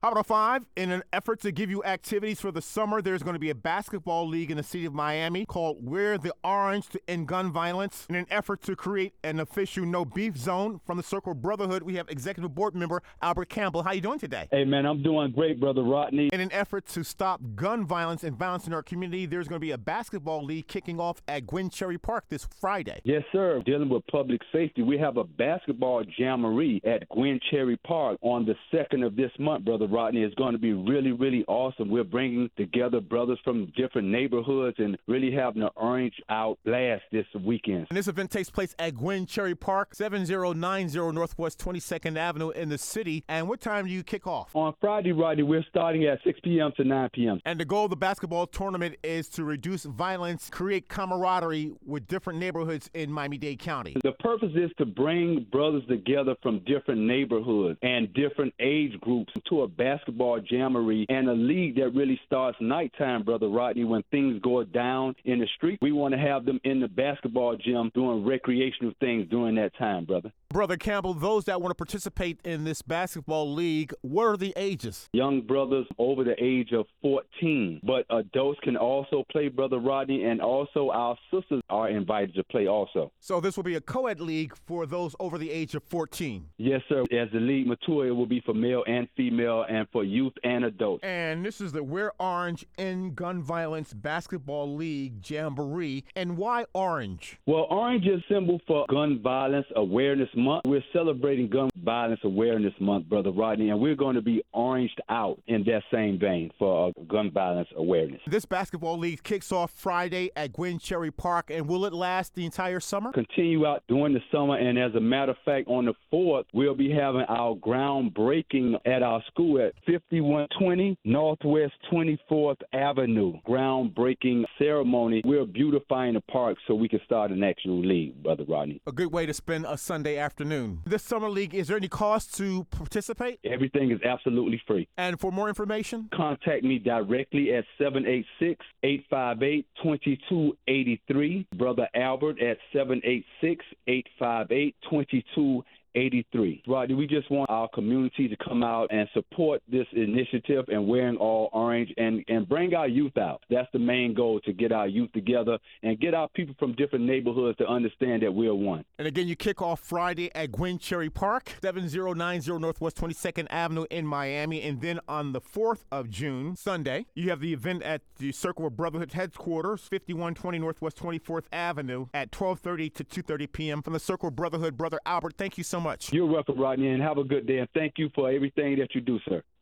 Hot 5, in an effort to give you activities for the summer, there's going to be a basketball league in the city of Miami called Wear the Orange to End Gun Violence. In an effort to create an official no beef zone from the Circle Brotherhood, we have executive board member Albert Campbell. How are you doing today? Hey man, I'm doing great, brother Rodney. In an effort to stop gun violence and violence in our community, there's going to be a basketball league kicking off at Gwen Cherry Park this Friday. Yes, sir. Dealing with public safety, we have a basketball jamboree at Gwen Cherry Park on the second of this month, brother Rodney. It's going to be really, really awesome. We're bringing together brothers from different neighborhoods and really having an orange out blast this weekend. And this event takes place at Gwen Cherry Park, 7090 Northwest 22nd Avenue in the city. And what time do you kick off? On Friday, Rodney, we're starting at 6 p.m. to 9 p.m. And the goal of the basketball tournament is to reduce violence, create camaraderie with different neighborhoods in Miami-Dade County. The purpose is to bring brothers together from different neighborhoods and different age groups to a basketball jamboree and a league that really starts nighttime, brother Rodney, when things go down in the street. We want to have them in the basketball gym doing recreational things during that time, brother. Brother Campbell, those that want to participate in this basketball league, what are the ages? Young brothers over the age of 14, but adults can also play, Brother Rodney, and also our sisters are invited to play also. So this will be a co-ed league for those over the age of 14? Yes, sir. As the league mature, it will be for male and female and for youth and adults. And this is the Wear Orange in Gun Violence Basketball League Jamboree. And why orange? Well, orange is symbol for gun violence awareness month. We're celebrating Gun Violence Awareness Month, Brother Rodney, and we're going to be oranged out in that same vein for uh, gun violence awareness. This basketball league kicks off Friday at Gwen Cherry Park, and will it last the entire summer? Continue out during the summer, and as a matter of fact, on the 4th, we'll be having our groundbreaking at our school at 5120 Northwest 24th Avenue. Groundbreaking ceremony. We're beautifying the park so we can start an actual league, Brother Rodney. A good way to spend a Sunday afternoon. This summer league, is there any cost to participate? Everything is absolutely free. And for more information? Contact me directly at 786 858 2283. Brother Albert at 786 858 2283. 83. Rodney, we just want our community to come out and support this initiative and wearing all orange and, and bring our youth out. That's the main goal to get our youth together and get our people from different neighborhoods to understand that we're one. And again, you kick off Friday at Gwen Cherry Park, 7090 Northwest 22nd Avenue in Miami. And then on the 4th of June, Sunday, you have the event at the Circle of Brotherhood headquarters, 5120 Northwest 24th Avenue at 1230 to 2.30 p.m. From the Circle of Brotherhood, Brother Albert, thank you so much. You're welcome, Rodney, and have a good day. And thank you for everything that you do, sir.